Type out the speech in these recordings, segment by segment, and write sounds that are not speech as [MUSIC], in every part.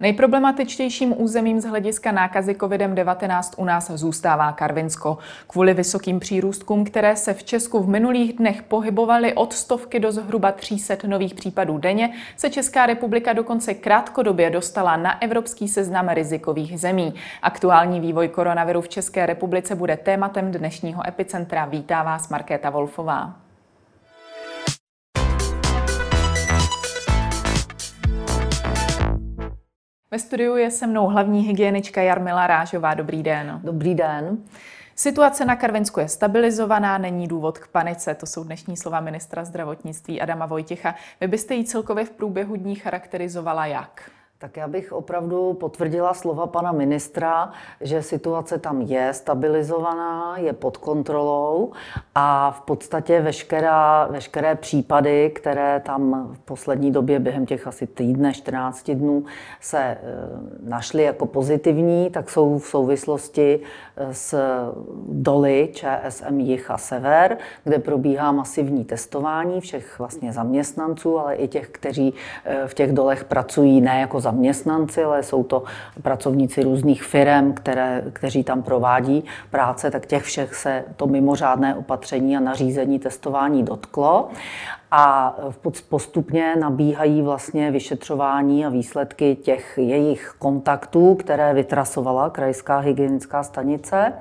Nejproblematičtějším územím z hlediska nákazy COVID-19 u nás zůstává Karvinsko. Kvůli vysokým přírůstkům, které se v Česku v minulých dnech pohybovaly od stovky do zhruba 300 nových případů denně, se Česká republika dokonce krátkodobě dostala na evropský seznam rizikových zemí. Aktuální vývoj koronaviru v České republice bude tématem dnešního epicentra. Vítá vás Markéta Wolfová. Ve studiu je se mnou hlavní hygienička Jarmila Rážová. Dobrý den. Dobrý den. Situace na Karvinsku je stabilizovaná, není důvod k panice. To jsou dnešní slova ministra zdravotnictví Adama Vojtěcha. Vy byste ji celkově v průběhu dní charakterizovala jak? Tak já bych opravdu potvrdila slova pana ministra, že situace tam je stabilizovaná, je pod kontrolou a v podstatě veškerá, veškeré případy, které tam v poslední době během těch asi týdne, 14 dnů se e, našly jako pozitivní, tak jsou v souvislosti e, s doly ČSM Jich a Sever, kde probíhá masivní testování všech vlastně zaměstnanců, ale i těch, kteří e, v těch dolech pracují ne jako zaměstnanci, ale jsou to pracovníci různých firm, které, kteří tam provádí práce, tak těch všech se to mimořádné opatření a nařízení testování dotklo. A postupně nabíhají vlastně vyšetřování a výsledky těch jejich kontaktů, které vytrasovala Krajská hygienická stanice.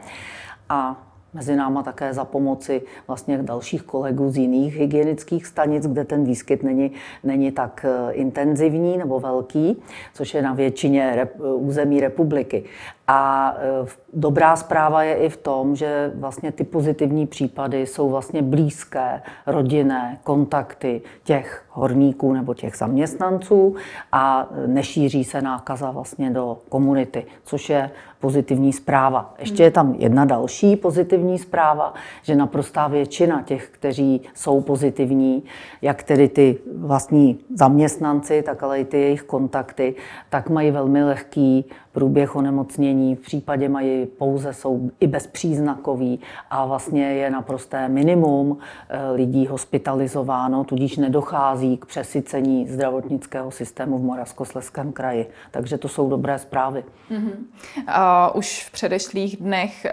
A mezi náma také za pomoci vlastně dalších kolegů z jiných hygienických stanic, kde ten výskyt není, není tak eh, intenzivní nebo velký, což je na většině rep, území republiky. A e, dobrá zpráva je i v tom, že vlastně ty pozitivní případy jsou vlastně blízké rodinné kontakty těch horníků nebo těch zaměstnanců a nešíří se nákaza vlastně do komunity, což je pozitivní zpráva. Ještě je tam jedna další pozitivní zpráva, že naprostá většina těch, kteří jsou pozitivní, jak tedy ty vlastní zaměstnanci, tak ale i ty jejich kontakty, tak mají velmi lehký průběh onemocnění. V případě mají pouze, jsou i bezpříznakový a vlastně je naprosté minimum eh, lidí hospitalizováno, tudíž nedochází k přesycení zdravotnického systému v Moravskosleském kraji. Takže to jsou dobré zprávy. Mm-hmm. Uh, už v předešlých dnech uh,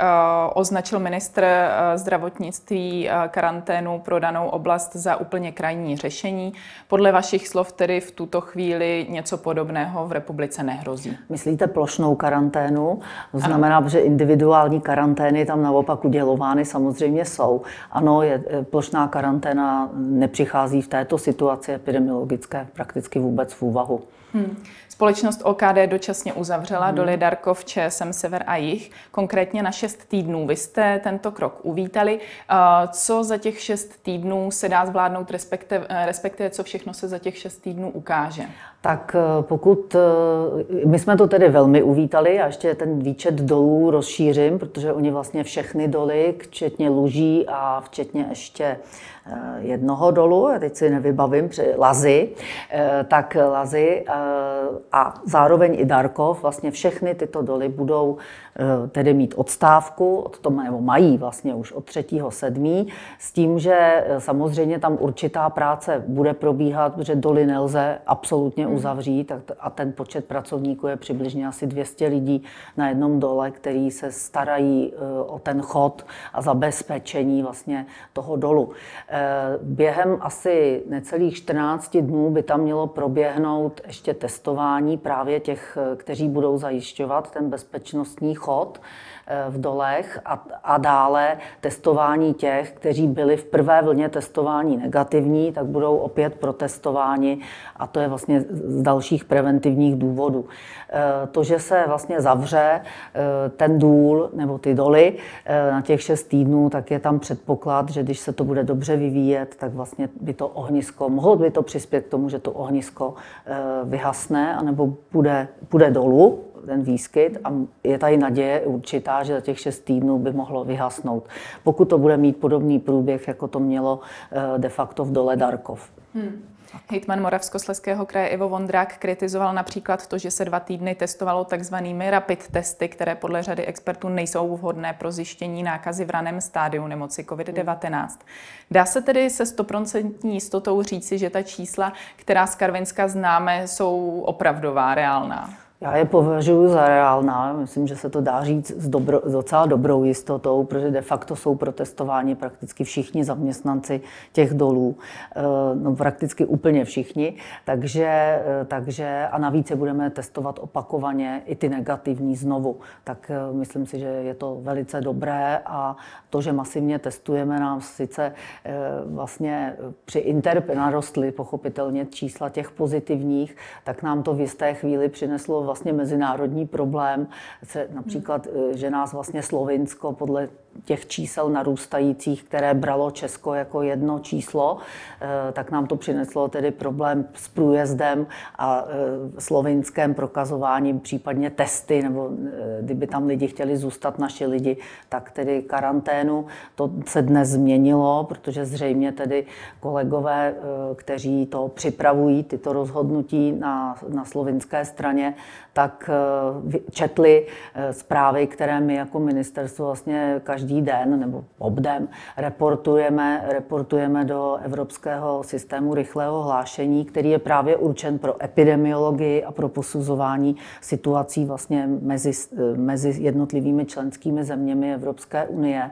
označil ministr uh, zdravotnictví uh, karanténu pro danou oblast za úplně krajní řešení. Podle vašich slov tedy v tuto chvíli něco podobného v republice nehrozí. Myslíte plošně? Plošnou karanténu. To znamená, ano. že individuální karantény tam naopak udělovány samozřejmě jsou. Ano, je, e, plošná karanténa nepřichází v této situaci epidemiologické prakticky vůbec v úvahu. Hmm. Společnost OKD dočasně uzavřela hmm. doly Darkov, ČSM Sever a Jich, konkrétně na 6 týdnů. Vy jste tento krok uvítali. Co za těch 6 týdnů se dá zvládnout, respektive, respektive co všechno se za těch 6 týdnů ukáže? Tak e, pokud, e, my jsme to tedy velmi uvítali a ještě ten výčet dolů rozšířím, protože oni vlastně všechny doly, včetně luží a včetně ještě Eh, jednoho dolu, já teď si nevybavím, Lazy, eh, tak Lazy eh, a zároveň i Darkov, vlastně všechny tyto doly budou tedy mít odstávku, od toho, nebo mají vlastně už od 3.7. s tím, že samozřejmě tam určitá práce bude probíhat, protože doly nelze absolutně hmm. uzavřít a ten počet pracovníků je přibližně asi 200 lidí na jednom dole, který se starají o ten chod a zabezpečení vlastně toho dolu. Eh, během asi necelých 14 dnů by tam mělo proběhnout ještě testování právě těch, eh, kteří budou zajišťovat ten bezpečnostní chod. Eh, v dolech a, a dále testování těch, kteří byli v prvé vlně testování negativní, tak budou opět protestováni a to je vlastně z dalších preventivních důvodů. Eh, to, že se vlastně zavře eh, ten důl nebo ty doly na těch šest týdnů, tak je tam předpoklad, že když se to bude dobře vyvíjet, tak vlastně by to ohnisko, mohlo by to přispět k tomu, že to ohnisko vyhasne anebo bude, bude dolů, ten výskyt a je tady naděje určitá, že za těch šest týdnů by mohlo vyhasnout. Pokud to bude mít podobný průběh, jako to mělo eh, de facto v dole Darkov. Hmm. Hejtman Moravskosleského kraje Ivo Vondrák kritizoval například to, že se dva týdny testovalo takzvanými rapid testy, které podle řady expertů nejsou vhodné pro zjištění nákazy v raném stádiu nemoci COVID-19. Dá se tedy se stoprocentní jistotou říci, že ta čísla, která z Karvinska známe, jsou opravdová, reálná? Já je považuji za reálná. Myslím, že se to dá říct s, dobro, docela dobrou jistotou, protože de facto jsou protestováni prakticky všichni zaměstnanci těch dolů. Eh, no, prakticky úplně všichni. Takže, eh, takže a navíc je budeme testovat opakovaně i ty negativní znovu. Tak eh, myslím si, že je to velice dobré a to, že masivně testujeme, nám sice vlastně při interp narostly pochopitelně čísla těch pozitivních, tak nám to v jisté chvíli přineslo vlastně mezinárodní problém. Se, například, eh, že nás vlastně Slovinsko podle těch čísel narůstajících, které bralo Česko jako jedno číslo, eh, tak nám to přineslo tedy problém s průjezdem a eh, slovinském prokazováním, případně testy, nebo kdyby tam lidi chtěli zůstat, naši lidi, tak tedy karanténu. To se dnes změnilo, protože zřejmě tedy kolegové, kteří to připravují, tyto rozhodnutí na, na slovinské straně, tak eh, četli eh, zprávy, které my jako ministerstvo vlastně každý den nebo obdem reportujeme, reportujeme do Evropského systému rychlého hlášení, který je právě určen pro epidemiologii a pro posuzování situací vlastně mezi, eh, mezi jednotlivými členskými zeměmi Evropské unie.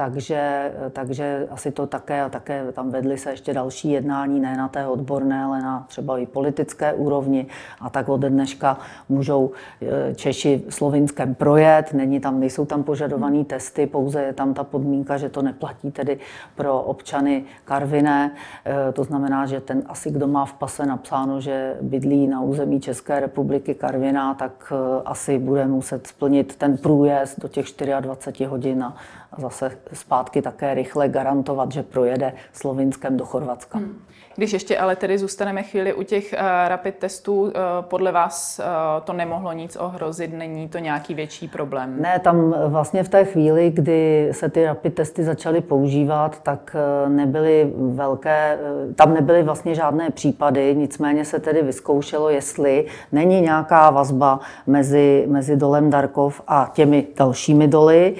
Takže, takže asi to také, a také tam vedly se ještě další jednání, ne na té odborné, ale na třeba i politické úrovni. A tak od dneška můžou e, Češi slovinském projet, není tam, nejsou tam požadované testy, pouze je tam ta podmínka, že to neplatí tedy pro občany Karviné. E, to znamená, že ten asi, kdo má v pase napsáno, že bydlí na území České republiky Karviná, tak e, asi bude muset splnit ten průjezd do těch 24 hodin a a zase zpátky také rychle garantovat, že projede Slovinskem do Chorvatska. Hmm. Když ještě ale tedy zůstaneme chvíli u těch uh, rapid testů, uh, podle vás uh, to nemohlo nic ohrozit, není to nějaký větší problém? Ne, tam vlastně v té chvíli, kdy se ty rapid testy začaly používat, tak nebyly velké, tam nebyly vlastně žádné případy, nicméně se tedy vyzkoušelo, jestli není nějaká vazba mezi, mezi dolem Darkov a těmi dalšími doly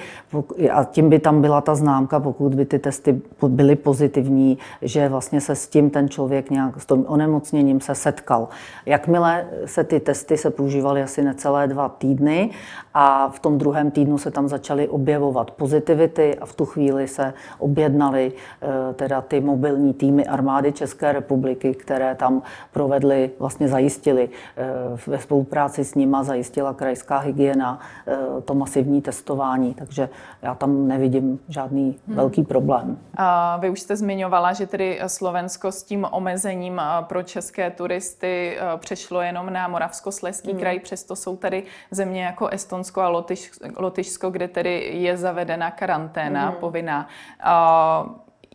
a tím by tam byla ta známka, pokud by ty testy byly pozitivní, že vlastně se s tím ten člověk nějak s tím onemocněním se setkal. Jakmile se ty testy se používaly asi necelé dva týdny a v tom druhém týdnu se tam začaly objevovat pozitivity a v tu chvíli se objednaly eh, teda ty mobilní týmy armády České republiky, které tam provedly, vlastně zajistili eh, ve spolupráci s nima, zajistila krajská hygiena eh, to masivní testování, takže já tam nevidím žádný hmm. velký problém. A vy už jste zmiňovala, že tedy Slovensko s tím omezením pro české turisty přešlo jenom na Moravskoslezský hmm. kraj, přesto jsou tady země jako Estonsko a Lotyš, Lotyšsko, kde tedy je zavedena karanténa hmm. povinná.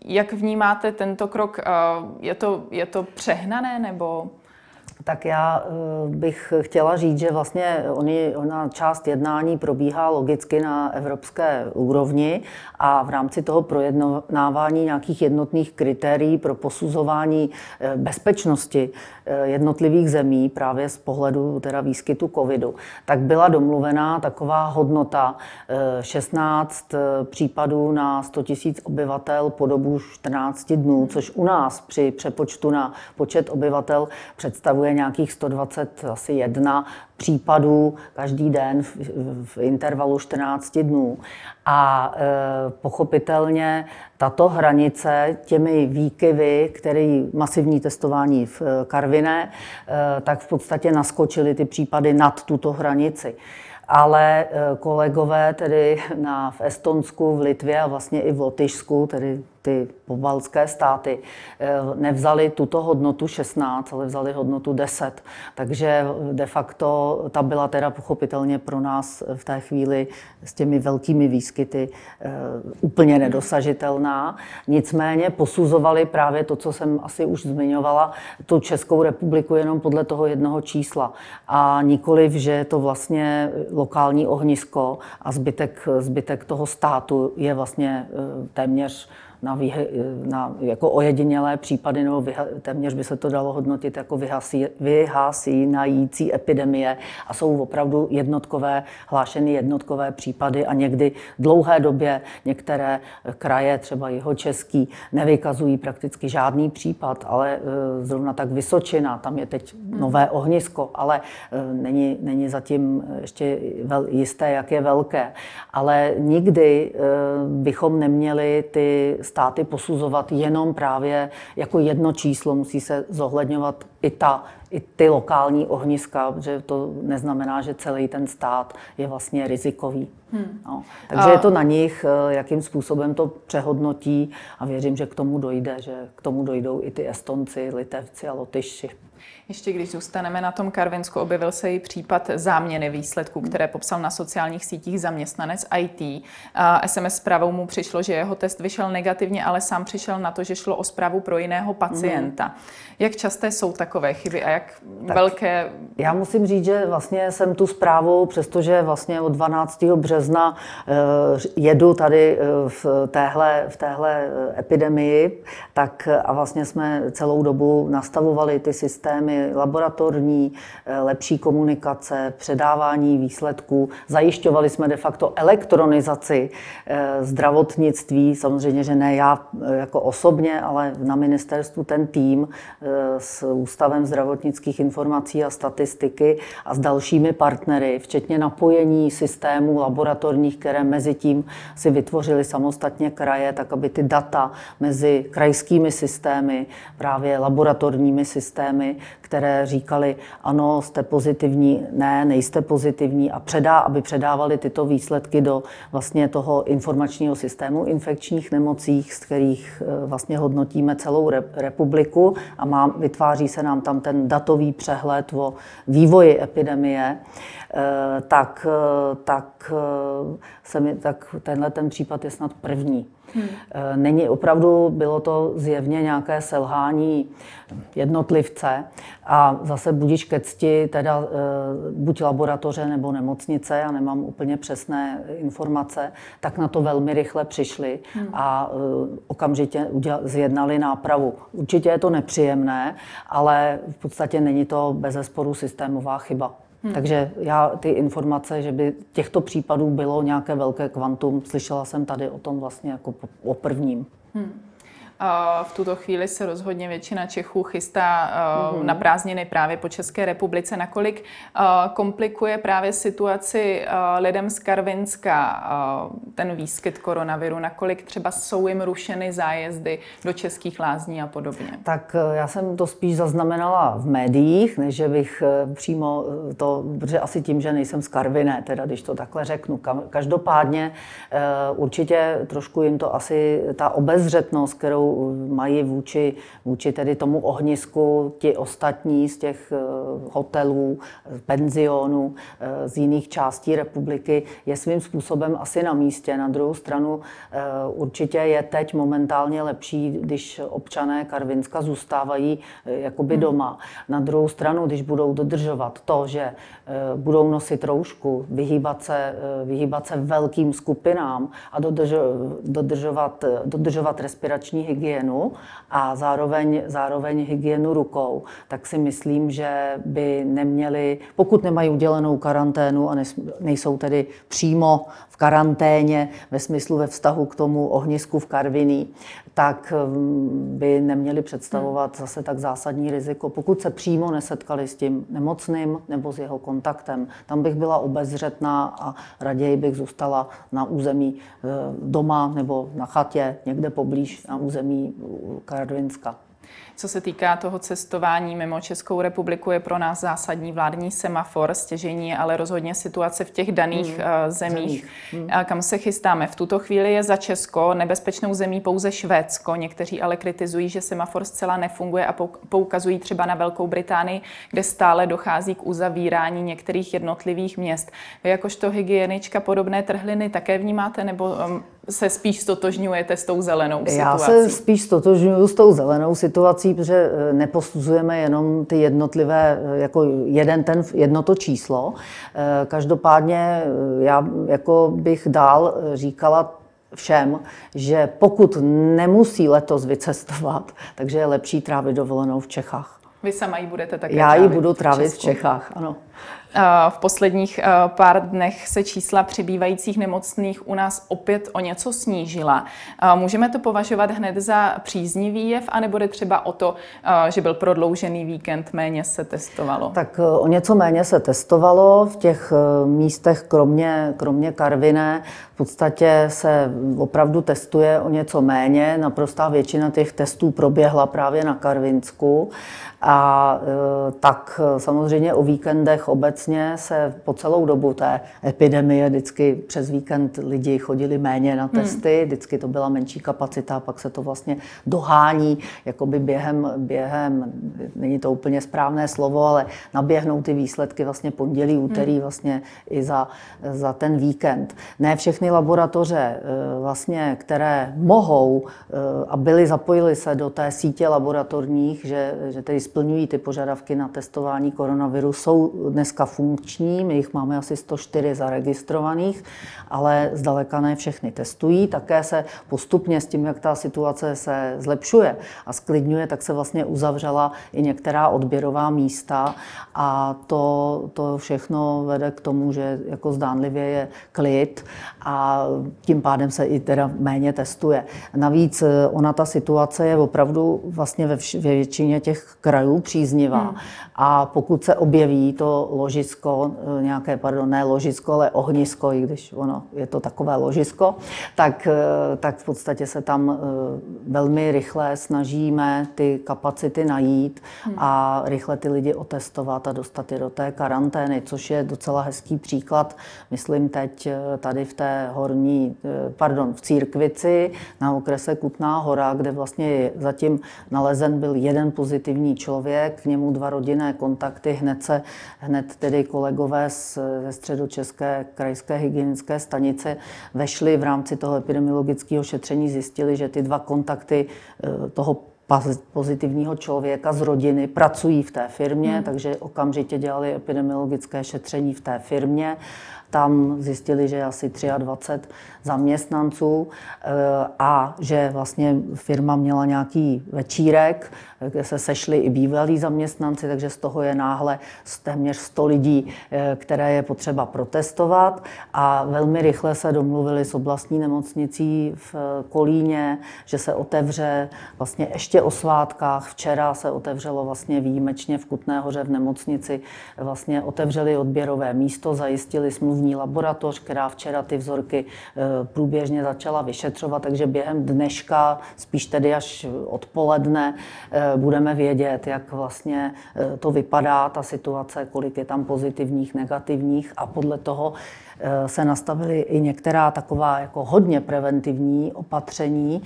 Jak vnímáte tento krok? Je to, je to přehnané nebo tak já eh, bych chtěla říct, že vlastně oni, ona část jednání probíhá logicky na evropské úrovni a v rámci toho projednávání nějakých jednotných kritérií pro posuzování eh, bezpečnosti eh, jednotlivých zemí právě z pohledu teda výskytu covidu, tak byla domluvená taková hodnota 16 případů na 100 000 obyvatel po dobu 14 dnů, což u nás při přepočtu na počet obyvatel představuje nějakých 121 případů každý den v, v intervalu 14 dnů. A e, pochopitelně tato hranice těmi výkyvy, které masivní testování v e, Karviné, e, tak v podstatě naskočily ty případy nad tuto hranici ale e, kolegové tedy na, v Estonsku, v Litvě a vlastně i v Lotyšsku, tedy ty pobaltské státy eh, nevzali tuto hodnotu 16, ale vzali hodnotu 10. Takže de facto ta byla teda pochopitelně pro nás v té chvíli s těmi velkými výskyty eh, úplně nedosažitelná. Nicméně posuzovali právě to, co jsem asi už zmiňovala, tu Českou republiku jenom podle toho jednoho čísla. A nikoliv, že je to vlastně lokální ohnisko a zbytek, zbytek toho státu je vlastně eh, téměř na, výhe, na jako ojedinělé případy, nebo vyha, téměř by se to dalo hodnotit jako vyhasí, vyhasínající epidemie a jsou opravdu jednotkové, hlášeny jednotkové případy a někdy dlouhé době některé kraje, třeba jeho český, nevykazují prakticky žádný případ, ale zrovna tak Vysočina, tam je teď nové ohnisko, ale není, není zatím ještě jisté, jak je velké. Ale nikdy bychom neměli ty státy posuzovat jenom právě jako jedno číslo. Musí se zohledňovat i, ta, i ty lokální ohniska, protože to neznamená, že celý ten stát je vlastně rizikový. Hmm. No. Takže a... je to na nich, eh, jakým způsobem to přehodnotí a věřím, že k tomu dojde, že k tomu dojdou i ty Estonci, Litevci a Lotyši. Ještě když zůstaneme na tom Karvinsku, objevil se i případ záměny výsledků, které popsal na sociálních sítích zaměstnanec IT. SMS zprávou mu přišlo, že jeho test vyšel negativně, ale sám přišel na to, že šlo o zprávu pro jiného pacienta. Mm. Jak časté jsou takové chyby a jak tak velké... Já musím říct, že vlastně jsem tu zprávu, přestože vlastně od 12. března eh, jedu tady eh, v téhle, v téhle eh, epidemii, tak a vlastně jsme celou dobu nastavovali ty systémy laboratorní, lepší komunikace, předávání výsledků. Zajišťovali jsme de facto elektronizaci zdravotnictví, samozřejmě, že ne já jako osobně, ale na ministerstvu ten tým s Ústavem zdravotnických informací a statistiky a s dalšími partnery, včetně napojení systémů laboratorních, které mezi tím si vytvořili samostatně kraje, tak aby ty data mezi krajskými systémy, právě laboratorními systémy, které říkali, ano, jste pozitivní, ne, nejste pozitivní a předá, aby předávali tyto výsledky do vlastně toho informačního systému infekčních nemocí, z kterých eh, vlastně hodnotíme celou republiku a má, vytváří se nám tam ten datový přehled o vývoji epidemie, eh, tak, eh, tak, se mi, tak tenhle ten případ je snad první. Hmm. Není opravdu, bylo to zjevně nějaké selhání jednotlivce a zase budíš ke cti, teda eh, buď laboratoře nebo nemocnice, já nemám úplně přesné informace, tak na to velmi rychle přišli hmm. a eh, okamžitě zjednali nápravu. Určitě je to nepříjemné, ale v podstatě není to bez zesporu systémová chyba. Hmm. Takže já ty informace, že by těchto případů bylo nějaké velké kvantum, slyšela jsem tady o tom vlastně jako o prvním. Hmm. V tuto chvíli se rozhodně většina Čechů chystá mm-hmm. na prázdniny právě po České republice. Nakolik komplikuje právě situaci lidem z Karvinska ten výskyt koronaviru? Nakolik třeba jsou jim rušeny zájezdy do českých lázní a podobně? Tak já jsem to spíš zaznamenala v médiích, než že bych přímo to, protože asi tím, že nejsem z Karviné, teda když to takhle řeknu. Každopádně určitě trošku jim to asi ta obezřetnost, kterou mají vůči, vůči tedy tomu ohnisku ti ostatní z těch eh, hotelů, penzionů eh, z jiných částí republiky je svým způsobem asi na místě. Na druhou stranu eh, určitě je teď momentálně lepší, když občané Karvinska zůstávají jakoby hmm. doma. Na druhou stranu, když budou dodržovat to, že budou nosit roušku, vyhýbat se, vyhýbat se velkým skupinám a dodržovat, dodržovat respirační hygienu a zároveň, zároveň hygienu rukou, tak si myslím, že by neměli, pokud nemají udělenou karanténu a nejsou tedy přímo v karanténě ve smyslu ve vztahu k tomu ohnisku v Karviní, tak mm, by neměli představovat zase tak zásadní riziko. Pokud se přímo nesetkali s tím nemocným nebo s jeho kontaktem, tam bych byla obezřetná a raději bych zůstala na území e, doma nebo na chatě, někde poblíž na území Karvinska. Co se týká toho cestování mimo Českou republiku, je pro nás zásadní vládní semafor, stěžení, ale rozhodně situace v těch daných. Eh, zemích, hmm. kam se chystáme. V tuto chvíli je za Česko nebezpečnou zemí pouze Švédsko. Někteří ale kritizují, že semafor zcela nefunguje a poukazují třeba na Velkou Británii, kde stále dochází k uzavírání některých jednotlivých měst. Vy jakožto hygienička podobné trhliny také vnímáte nebo se spíš stotožňujete s tou zelenou situací? Já se spíš stotožňuji s tou zelenou situací, protože eh, neposuzujeme jenom ty jednotlivé, eh, jako jeden ten, jedno to číslo. Eh, každopádně já jako bych dál říkala všem, že pokud nemusí letos vycestovat, [LAUGHS] takže je lepší trávit dovolenou v Čechách. Vy sama ji budete také Já ji budu trávit v, v Čechách, ano. V posledních pár dnech se čísla přibývajících nemocných u nás opět o něco snížila. Můžeme to považovat hned za příznivý jev, anebo jde třeba o to, že byl prodloužený víkend, méně se testovalo? Tak o něco méně se testovalo v těch místech, kromě, kromě Karviné. V podstatě se opravdu testuje o něco méně. Naprostá většina těch testů proběhla právě na Karvinsku. A e, tak samozřejmě o víkendech obecně se po celou dobu té epidemie vždycky přes víkend lidi chodili méně na hmm. testy, hmm. vždycky to byla menší kapacita, pak se to vlastně dohání, jakoby během, během, není to úplně správné slovo, ale naběhnou ty výsledky vlastně pondělí, úterý hmm. vlastně i za, za ten víkend. Ne všechny laboratoře e, vlastně, které mohou e, a byly zapojili se do té sítě laboratorních, že, že tedy splňují ty požadavky na testování koronaviru, jsou dneska funkční. My jich máme asi 104 zaregistrovaných, ale zdaleka ne všechny testují. Také se postupně s tím, jak ta situace se zlepšuje a sklidňuje, tak se vlastně uzavřela i některá odběrová místa a to, to všechno vede k tomu, že jako zdánlivě je klid a tím pádem se i teda méně testuje. Navíc eh, ona ta situace je opravdu vlastně ve, většině těch krajů krajů příznivá. Hmm. A pokud se objeví to ložisko, eh, nějaké, pardon, ne ložisko, ale ohnisko, i když ono je to takové ložisko, tak, eh, tak v podstatě se tam eh, velmi rychle snažíme ty kapacity najít hmm. a rychle ty lidi otestovat a dostat je do té karantény, což je docela hezký příklad, myslím teď tady v té horní, pardon, v Církvici na okrese Kutná hora, kde vlastně zatím nalezen byl jeden pozitivní člověk, k němu dva rodinné kontakty, hned se, hned tedy kolegové z, ze středočeské krajské hygienické stanice vešli v rámci toho epidemiologického šetření, zjistili, že ty dva kontakty eh, toho pozitivního člověka z rodiny pracují v té firmě, hmm. takže okamžitě dělali epidemiologické šetření v té firmě. Tam zjistili, že asi 23 zaměstnanců eh, a že vlastně firma měla nějaký večírek, kde se sešli i bývalí zaměstnanci, takže z toho je náhle téměř 100 lidí, eh, které je potřeba protestovat a velmi rychle se domluvili s oblastní nemocnicí v Kolíně, že se otevře vlastně ještě o svátkách. Včera se otevřelo vlastně výjimečně v Kutné hoře v nemocnici, vlastně otevřeli odběrové místo, zajistili smluvní laboratoř, která včera ty vzorky eh, průběžně začala vyšetřovat, takže během dneška, spíš tedy až odpoledne, eh, budeme vědět, jak vlastně eh, to vypadá, ta situace, kolik je tam pozitivních, negativních a podle toho se nastavily i některá taková jako hodně preventivní opatření,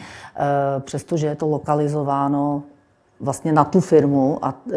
přestože je to lokalizováno vlastně na tu firmu a e,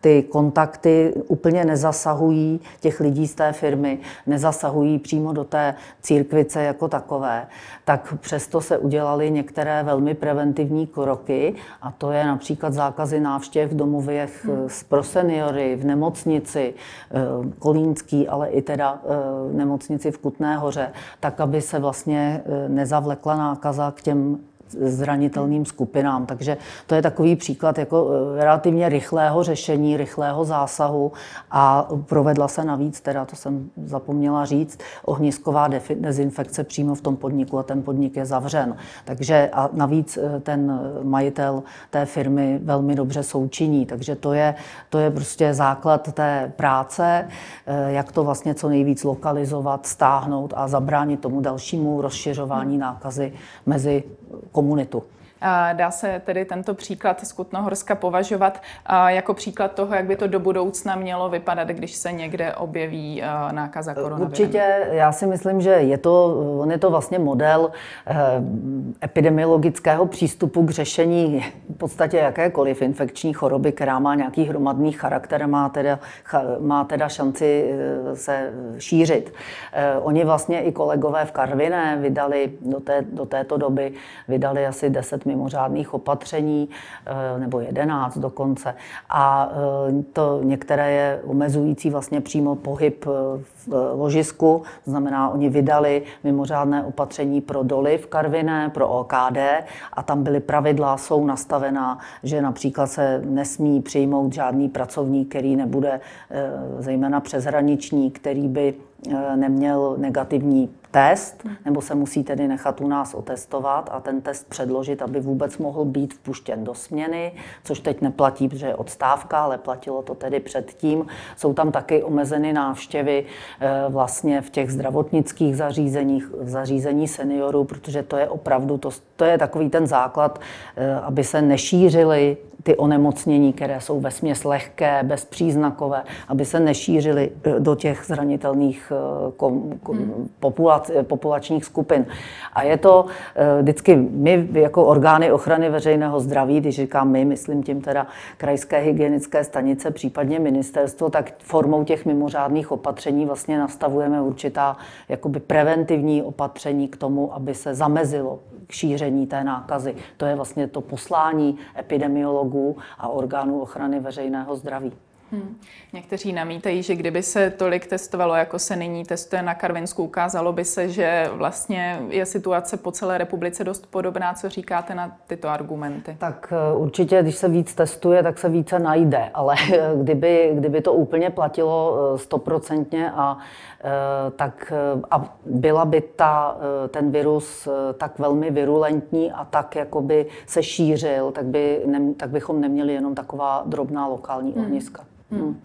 ty kontakty úplně nezasahují těch lidí z té firmy, nezasahují přímo do té církvice jako takové, tak přesto se udělaly některé velmi preventivní kroky a to je například zákazy návštěv v domověch hmm. pro seniory, v nemocnici, e, Kolínský, ale i teda e, nemocnici v Kutné hoře, tak, aby se vlastně nezavlekla nákaza k těm zranitelným skupinám. Takže to je takový příklad jako eh, relativně rychlého řešení, rychlého zásahu a provedla se navíc, teda to jsem zapomněla říct, ohnisková dezinfekce přímo v tom podniku a ten podnik je zavřen. Takže a navíc eh, ten majitel té firmy velmi dobře součiní, takže to je, to je prostě základ té práce, eh, jak to vlastně co nejvíc lokalizovat, stáhnout a zabránit tomu dalšímu rozšiřování nákazy mezi komunetu. Dá se tedy tento příklad z Kutnohorska považovat jako příklad toho, jak by to do budoucna mělo vypadat, když se někde objeví nákaza koronavirem? Určitě, já si myslím, že je to, on je to vlastně model eh, epidemiologického přístupu k řešení v podstatě jakékoliv infekční choroby, která má nějaký hromadný charakter, má teda, má teda šanci eh, se šířit. Eh, oni vlastně i kolegové v Karviné vydali do, té, do této doby vydali asi 10 mimořádných opatření, nebo 11 dokonce. A to některé je omezující vlastně přímo pohyb v ložisku, to znamená, oni vydali mimořádné opatření pro doly v Karviné, pro OKD a tam byly pravidla, jsou nastavená, že například se nesmí přijmout žádný pracovník, který nebude zejména přeshraniční, který by Eh, neměl negativní test, nebo se musí tedy nechat u nás otestovat a ten test předložit, aby vůbec mohl být vpuštěn do směny, což teď neplatí, protože je odstávka, ale platilo to tedy předtím. Jsou tam taky omezeny návštěvy eh, vlastně v těch zdravotnických zařízeních, v zařízení seniorů, protože to je opravdu, to, to je takový ten základ, eh, aby se nešířily ty onemocnění, které jsou ve směs lehké, bezpříznakové, aby se nešířily eh, do těch zranitelných kom, kom, hmm. Eh, populačních skupin. A je to vždycky my jako orgány ochrany veřejného zdraví, když říkám my, myslím tím teda krajské hygienické stanice, případně ministerstvo, tak formou těch mimořádných opatření vlastně nastavujeme určitá jakoby preventivní opatření k tomu, aby se zamezilo k šíření té nákazy. To je vlastně to poslání epidemiologů a orgánů ochrany veřejného zdraví. Hmm. Někteří namítají, že kdyby se tolik testovalo, jako se nyní testuje na Karvinsku, ukázalo by se, že vlastně je situace po celé republice dost podobná. Co říkáte na tyto argumenty? Tak eh, určitě, když se víc testuje, tak se více najde, ale kdyby, kdyby to úplně platilo eh, stoprocentně a eh, tak a byla by ta, ten virus tak velmi virulentní a tak jakoby se šířil, tak, by, ne, tak bychom neměli jenom taková drobná lokální hmm. ohniska. Hmm.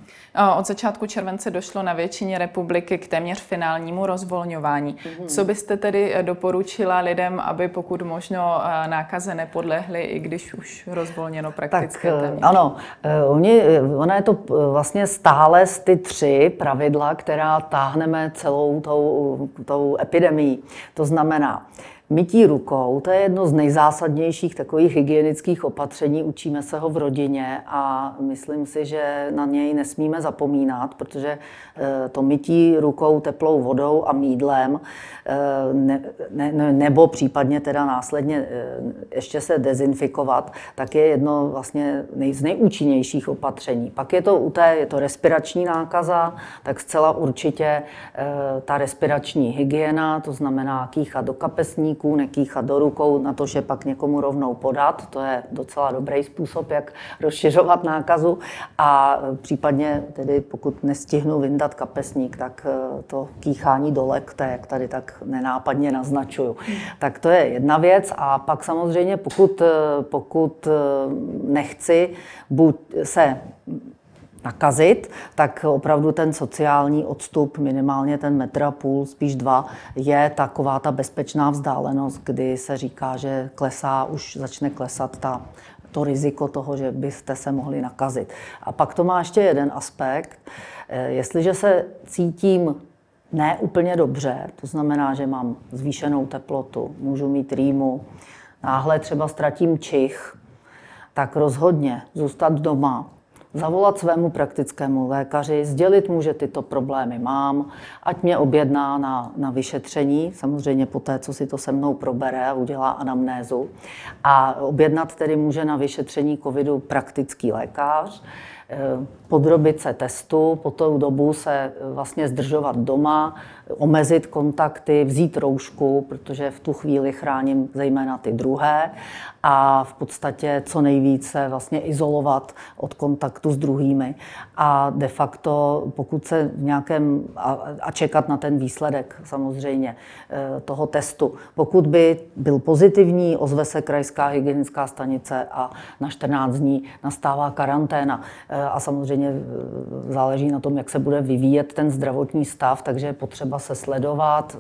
Od začátku července došlo na většině republiky k téměř finálnímu rozvolňování. Hmm. Co byste tedy eh, doporučila lidem, aby pokud možno eh, nákaze nepodlehly, i když už rozvolněno prakticky tak, téměř? Ano, oni, ona je to vlastně stále z ty tři pravidla, která táhneme celou tou, tou epidemii. To znamená, Mytí rukou, to je jedno z nejzásadnějších takových hygienických opatření, učíme se ho v rodině a myslím si, že na něj nesmíme zapomínat, protože eh, to mytí rukou teplou vodou a mídlem, eh, ne, ne, nebo případně teda následně eh, ještě se dezinfikovat, tak je jedno vlastně nej, z nejúčinnějších opatření. Pak je to u té, je to respirační nákaza, tak zcela určitě ta respirační hygiena, to znamená kýchat do kapesníku, ručníků, nekýchat do rukou, na to, že pak někomu rovnou podat. To je docela dobrý způsob, jak rozšiřovat nákazu. A případně tedy, pokud nestihnu vyndat kapesník, tak eh, to kýchání dole, které jak tady tak nenápadně naznačuju. Tak to je jedna věc. A pak samozřejmě, pokud, eh, pokud nechci buď se nakazit, tak opravdu ten sociální odstup, minimálně ten metr a půl, spíš dva, je taková ta bezpečná vzdálenost, kdy se říká, že klesá, už začne klesat ta, to riziko toho, že byste se mohli nakazit. A pak to má ještě jeden aspekt. Eh, jestliže se cítím ne úplně dobře, to znamená, že mám zvýšenou teplotu, můžu mít rýmu, náhle třeba ztratím čich, tak rozhodně zůstat doma, zavolat svému praktickému lékaři, sdělit mu, že tyto problémy mám, ať mě objedná na, na vyšetření, samozřejmě po té, co si to se mnou probere a udělá anamnézu. A objednat tedy může na vyšetření covidu praktický lékař, podrobit se testu, po tou dobu se vlastně zdržovat doma, omezit kontakty, vzít roušku, protože v tu chvíli chráním zejména ty druhé. A v podstatě co nejvíce vlastně izolovat od kontaktu s druhými. A de facto pokud se v nějakém a, a čekat na ten výsledek samozřejmě eh, toho testu. Pokud by byl pozitivní, ozve se krajská hygienická stanice a na 14 dní nastává karanténa. Eh, a samozřejmě eh, záleží na tom, jak se bude vyvíjet ten zdravotní stav, takže je potřeba se sledovat,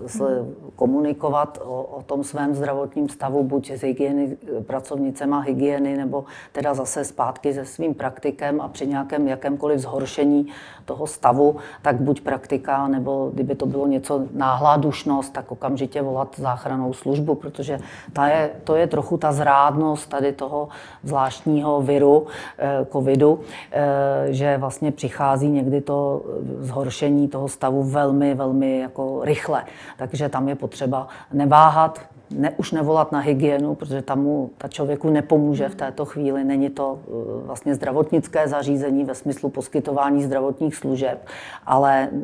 komunikovat o, o tom svém zdravotním stavu, buď s hygieny, pracovnicema hygieny, nebo teda zase zpátky se svým praktikem a při nějakém jakémkoliv zhoršení toho stavu, tak buď praktika, nebo kdyby to bylo něco náhlá dušnost, tak okamžitě volat záchranou službu, protože ta je, to je trochu ta zrádnost tady toho zvláštního viru, eh, covidu, eh, že vlastně přichází někdy to zhoršení toho stavu velmi, velmi jako rychle. Takže tam je potřeba neváhat, ne, už nevolat na hygienu, protože tam mu ta člověku nepomůže v této chvíli. Není to eh, vlastně zdravotnické zařízení ve smyslu poskytování zdravotních služeb, ale eh,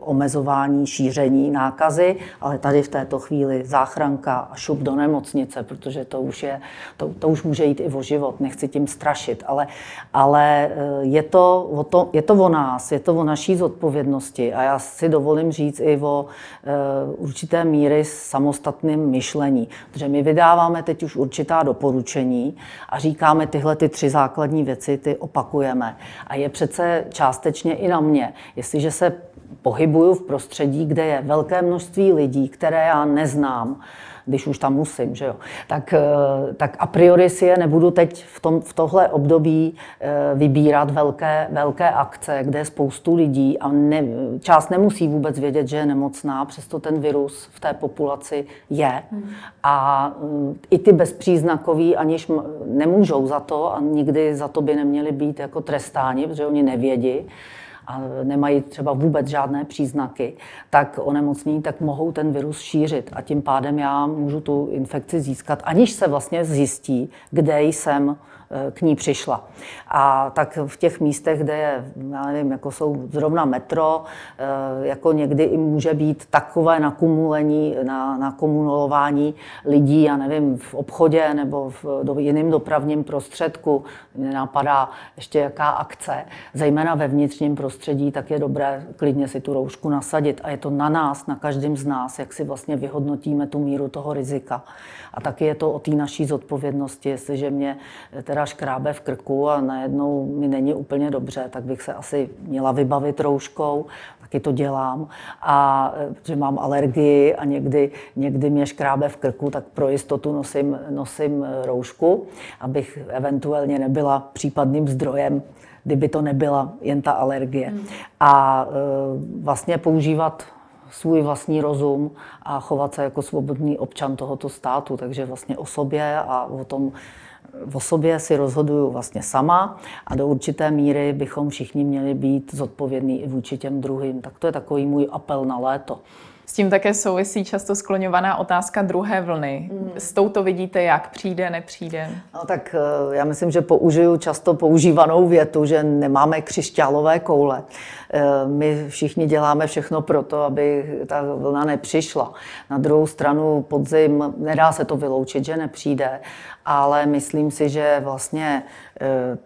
omezování šíření nákazy, ale tady v této chvíli záchranka a šup do nemocnice, protože to už, je, to, to už může jít i o život, nechci tím strašit, ale, ale je, to o to, je to o nás, je to o naší zodpovědnosti a já si dovolím říct i o určité míry samostatným myšlení. Protože my vydáváme teď už určitá doporučení a říkáme tyhle ty tři základní věci, ty opakujeme. A je přece částečně i na mě. Jestliže se pohybuju v prostředí, kde je velké množství lidí, které já neznám, když už tam musím, že jo. Tak, eh, tak a priori si je nebudu teď v, tom, v tohle období eh, vybírat velké, velké akce, kde je spoustu lidí a ne, část nemusí vůbec vědět, že je nemocná, přesto ten virus v té populaci je. Hmm. A mm, i ty bezpříznakoví aniž nemůžou za to a nikdy za to by neměli být jako trestáni, protože oni nevědí a nemají třeba vůbec žádné příznaky, tak onemocnění tak mohou ten virus šířit. A tím pádem já můžu tu infekci získat, aniž se vlastně zjistí, kde jsem k ní přišla. A tak v těch místech, kde je, já nevím, jako jsou zrovna metro, eh, jako někdy i může být takové nakumulení, na, nakumulování lidí, já nevím, v obchodě nebo v do, jiném dopravním prostředku, mě napadá ještě jaká akce, zejména ve vnitřním prostředí, tak je dobré klidně si tu roušku nasadit. A je to na nás, na každém z nás, jak si vlastně vyhodnotíme tu míru toho rizika. A taky je to o té naší zodpovědnosti, jestliže mě teda teda škrábe v krku a najednou mi není úplně dobře, tak bych se asi měla vybavit rouškou, taky to dělám. A e, že mám alergii a někdy, někdy mě škrábe v krku, tak pro jistotu nosím, nosím e, roušku, abych eventuálně nebyla případným zdrojem kdyby to nebyla jen ta alergie. Hmm. A e, vlastně používat svůj vlastní rozum a chovat se jako svobodný občan tohoto státu. Takže vlastně o sobě a o tom, o sobě si rozhoduju vlastně sama a do určité míry bychom všichni měli být zodpovědní i vůči těm druhým. Tak to je takový můj apel na léto. S tím také souvisí často skloňovaná otázka druhé vlny. Mm. S touto vidíte, jak přijde, nepřijde? No tak eh, já myslím, že použiju často používanou větu, že nemáme křišťálové koule. Eh, my všichni děláme všechno pro to, aby ta vlna nepřišla. Na druhou stranu podzim, nedá se to vyloučit, že nepřijde, ale myslím si, že vlastně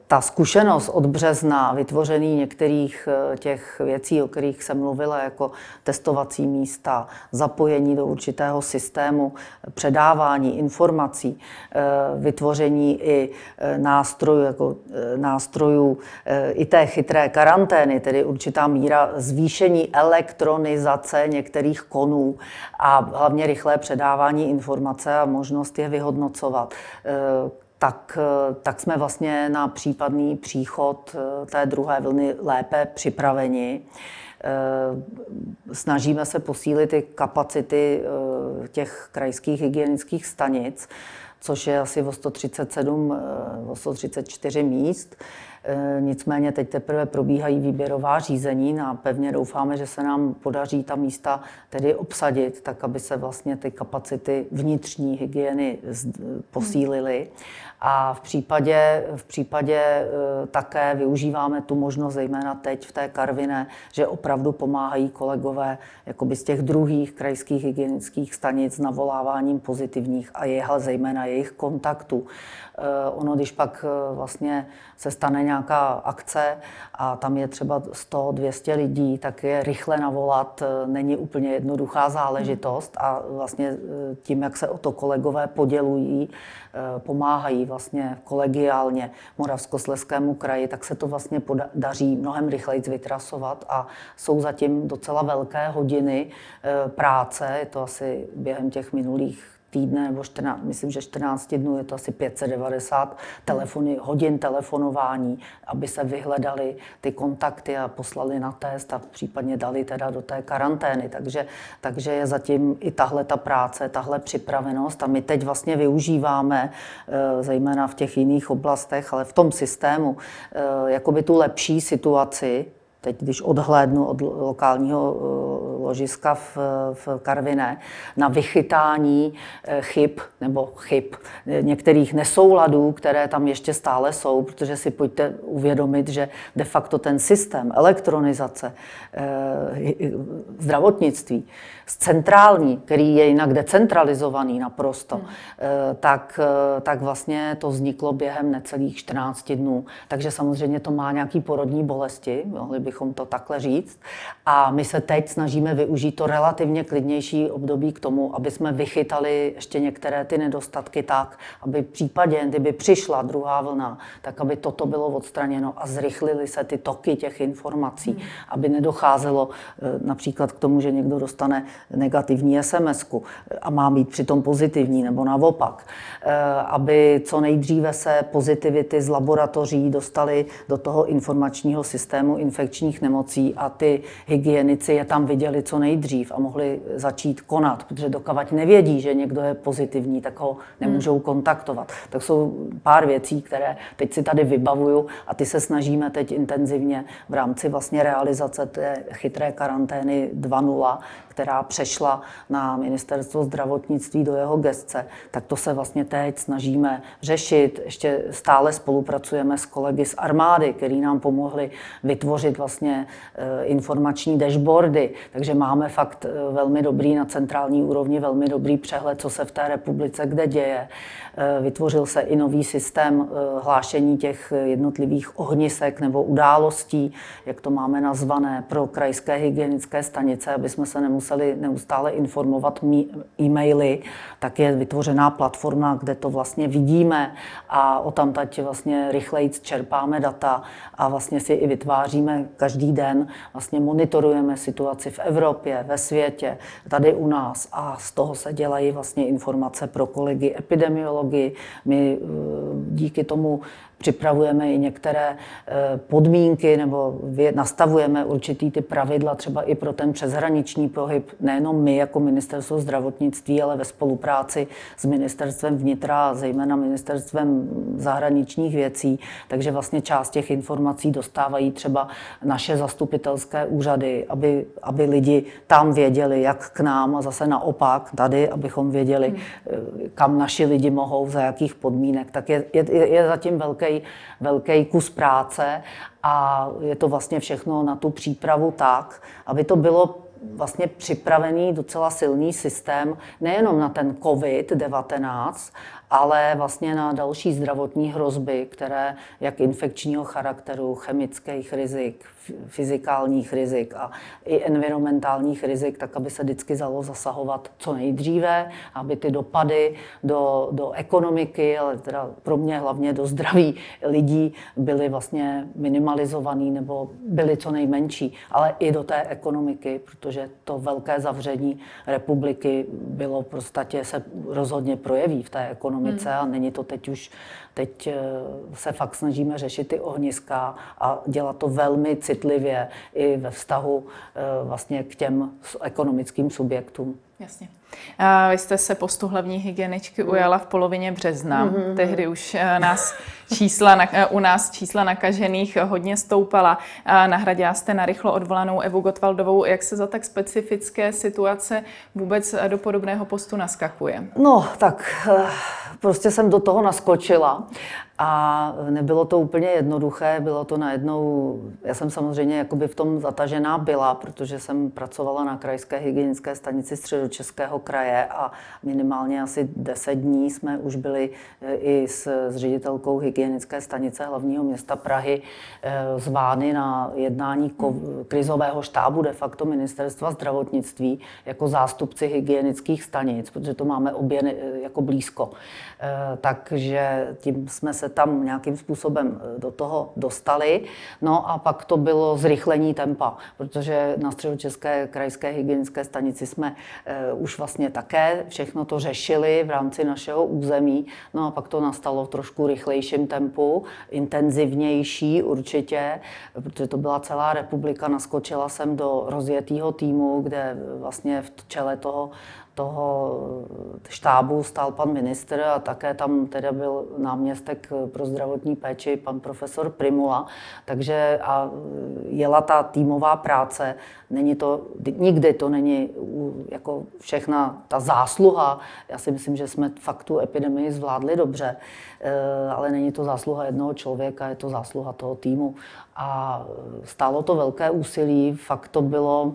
ta zkušenost od března, vytvoření některých eh, těch věcí, o kterých jsem mluvila, jako testovací místa, zapojení do určitého systému, předávání informací, eh, vytvoření i nástrojů, jako nástrojů i té chytré karantény, tedy určitá míra zvýšení elektronizace některých konů a hlavně rychlé předávání informace a možnost je vyhodnocovat tak, tak jsme vlastně na případný příchod eh, té druhé vlny lépe připraveni. Eh, snažíme se posílit ty kapacity eh, těch krajských hygienických stanic, což je asi o 137, o 134 míst. Eh, nicméně teď teprve probíhají výběrová řízení a pevně doufáme, že se nám podaří ta místa tedy obsadit, tak aby se vlastně ty kapacity vnitřní hygieny posílily. A v případě, v případě eh, také využíváme tu možnost, zejména teď v té Karviné, že opravdu pomáhají kolegové z těch druhých krajských hygienických stanic navoláváním pozitivních a jejich, zejména jejich kontaktů. Eh, ono, když pak eh, vlastně se stane nějaká akce a tam je třeba 100-200 lidí, tak je rychle navolat není úplně jednoduchá záležitost a vlastně tím, jak se o to kolegové podělují, pomáhají vlastně kolegiálně Moravskosleskému kraji, tak se to vlastně daří mnohem rychleji vytrasovat a jsou zatím docela velké hodiny práce, je to asi během těch minulých týdne nebo 14, myslím, že 14 dnů je to asi 590 telefony, hodin telefonování, aby se vyhledali ty kontakty a poslali na test a případně dali teda do té karantény. Takže, takže je zatím i tahle ta práce, tahle připravenost a my teď vlastně využíváme, eh, zejména v těch jiných oblastech, ale v tom systému, eh, jakoby tu lepší situaci, teď když odhlédnu od lokálního, eh, ložiska v, v Karviné na vychytání eh, chyb nebo chyb některých nesouladů, které tam ještě stále jsou, protože si pojďte uvědomit, že de facto ten systém elektronizace zdravotnictví centrální, který je jinak decentralizovaný naprosto, hmm. tak, tak vlastně to vzniklo během necelých 14 dnů. Takže samozřejmě to má nějaký porodní bolesti, mohli bychom to takhle říct. A my se teď snažíme využít to relativně klidnější období k tomu, aby jsme vychytali ještě některé ty nedostatky tak, aby v případě, kdyby přišla druhá vlna, tak aby toto bylo odstraněno a zrychlily se ty toky těch informací, hmm. aby nedocházelo eh, například k tomu, že někdo dostane negativní sms a má být přitom pozitivní nebo naopak, eh, aby co nejdříve se pozitivity z laboratoří dostaly do toho informačního systému infekčních nemocí a ty hygienici je tam viděli co nejdřív a mohli začít konat, protože dokavať nevědí, že někdo je pozitivní, tak ho nemůžou hmm. kontaktovat. Tak jsou pár věcí, které teď si tady vybavuju a ty se snažíme teď intenzivně v rámci vlastně realizace té chytré karantény 2.0, která přešla na ministerstvo zdravotnictví do jeho gestce, tak to se vlastně teď snažíme řešit. Ještě stále spolupracujeme s kolegy z armády, který nám pomohli vytvořit vlastně eh, informační dashboardy, takže máme fakt eh, velmi dobrý na centrální úrovni, velmi dobrý přehled, co se v té republice kde děje. Eh, vytvořil se i nový systém hlášení těch jednotlivých ohnisek nebo událostí, jak to máme nazvané, pro krajské hygienické stanice, aby jsme se nemuseli neustále informovat e-maily, tak je vytvořená platforma, kde to vlastně vidíme a o tam tať vlastně rychleji čerpáme data a vlastně si i vytváříme každý den, vlastně monitorujeme situaci v Evropě, ve světě, tady u nás a z toho se dělají vlastně informace pro kolegy epidemiologi. My eh, díky tomu připravujeme i některé eh, podmínky nebo nastavujeme určitý ty pravidla třeba i pro ten přeshraniční pohyb, nejenom my jako ministerstvo zdravotnictví, ale ve spolupráci s ministerstvem vnitra, zejména ministerstvem zahraničních věcí. Takže vlastně část těch informací dostávají třeba naše zastupitelské úřady, aby, aby lidi tam věděli, jak k nám a zase naopak tady, abychom věděli, hmm. Eh, kam naši lidi mohou, za jakých podmínek. Tak je, je, je zatím velké velký, velký kus práce a je to vlastně všechno na tu přípravu tak, aby to bylo vlastně připravený docela silný systém nejenom na ten COVID-19, ale vlastně na další zdravotní hrozby, které jak infekčního charakteru, chemických rizik, fyzikálních rizik a i environmentálních rizik, tak aby se vždycky zalo zasahovat co nejdříve, aby ty dopady do, do ekonomiky, ale teda pro mě hlavně do zdraví lidí byly vlastně minimalizovaný nebo byly co nejmenší, ale i do té ekonomiky, protože to velké zavření republiky bylo v se rozhodně projeví v té ekonomice hmm. a není to teď už Teď eh, se fakt snažíme řešit ty ohniska a dělat to velmi citlivě i ve vztahu eh, vlastně k těm ekonomickým subjektům. Jasně. Vy jste se postu hlavní hygieničky ujala v polovině března. Mm-hmm. Tehdy už eh, nás čísla, u nás čísla nakažených hodně stoupala. Nahradila jste na rychlo odvolanou Evu Gotwaldovou. Jak se za tak specifické situace vůbec do podobného postu naskakuje? No, tak prostě jsem do toho naskočila a nebylo to úplně jednoduché, bylo to najednou, já jsem samozřejmě jakoby v tom zatažená byla, protože jsem pracovala na krajské hygienické stanici středočeského kraje a minimálně asi 10 dní jsme už byli i s, s ředitelkou hygienické stanice hlavního města Prahy e, zvány na jednání krizového štábu de facto ministerstva zdravotnictví jako zástupci hygienických stanic, protože to máme obě e, jako blízko. Takže tím jsme se tam nějakým způsobem eh, do toho dostali. No a pak to bylo zrychlení tempa, protože na středočeské krajské hygienické stanici jsme už vlastně také všechno to řešili v rámci našeho území. No a pak to nastalo v trošku rychlejším tempu, intenzivnější určitě, protože to byla celá republika. Naskočila jsem do rozjetého týmu, kde vlastně v čele toho toho štábu stál pan ministr a také tam teda byl náměstek pro zdravotní péči, pan profesor Primula. Takže a jela ta týmová práce. Není to, nikdy to není jako všechna ta zásluha. Já si myslím, že jsme fakt tu epidemii zvládli dobře, eh, ale není to zásluha jednoho člověka, je to zásluha toho týmu. A stálo to velké úsilí, fakt to bylo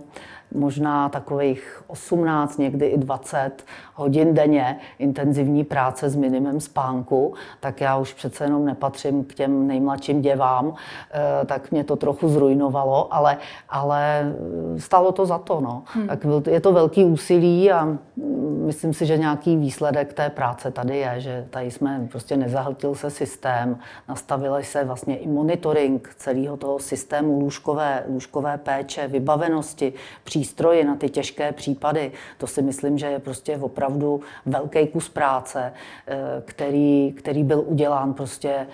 možná takových 18, někdy i 20 hodin denně intenzivní práce s minimem spánku, tak já už přece jenom nepatřím k těm nejmladším děvám, eh, tak mě to trochu zrujnovalo, ale, ale stalo to za to. No. Hmm. Tak je to velký úsilí a myslím si, že nějaký výsledek té práce tady je, že tady jsme prostě nezahltil se systém, nastavili se vlastně i monitoring celého toho systému lůžkové, lůžkové péče, vybavenosti, přístroje na ty těžké případy. To si myslím, že je prostě opravdu velký kus práce, eh, který, který byl udělán prostě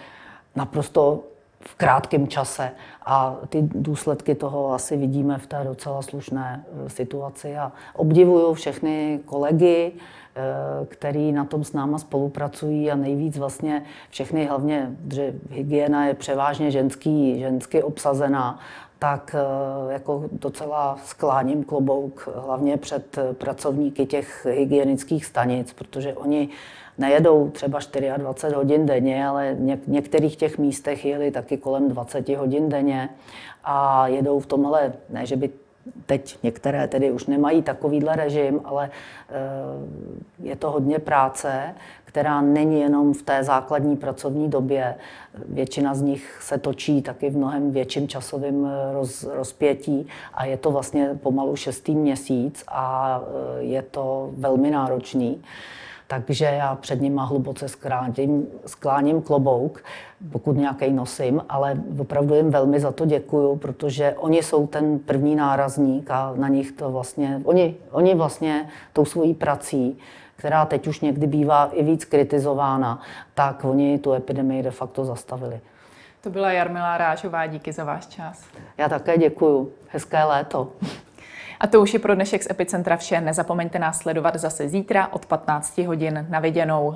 naprosto v krátkém čase. A ty důsledky toho asi vidíme v té docela slušné eh, situaci. A obdivuju všechny kolegy, eh, který na tom s náma spolupracují a nejvíc vlastně všechny, hlavně, že hygiena je převážně ženský, žensky obsazená, tak eh, jako docela skláním klobouk, hlavně před pracovníky těch hygienických stanic, protože oni nejedou třeba 24 hodin denně, ale v některých těch místech jeli taky kolem 20 hodin denně a jedou v tomhle, ne, že by teď některé tedy už nemají takovýhle režim, ale eh, je to hodně práce, která není jenom v té základní pracovní době. Většina z nich se točí taky v mnohem větším časovém eh, roz, rozpětí a je to vlastně pomalu šestý měsíc a eh, je to velmi náročný takže já před nima hluboce skláním, skláním klobouk, pokud nějaký nosím, ale opravdu jim velmi za to děkuju, protože oni jsou ten první nárazník a na nich to vlastně, oni, oni vlastně tou svojí prací, která teď už někdy bývá i víc kritizována, tak oni tu epidemii de facto zastavili. To byla Jarmila Rážová, díky za váš čas. Já také děkuju. Hezké léto. A to už je pro dnešek z Epicentra vše. Nezapomeňte nás sledovat zase zítra od 15 hodin na viděnou.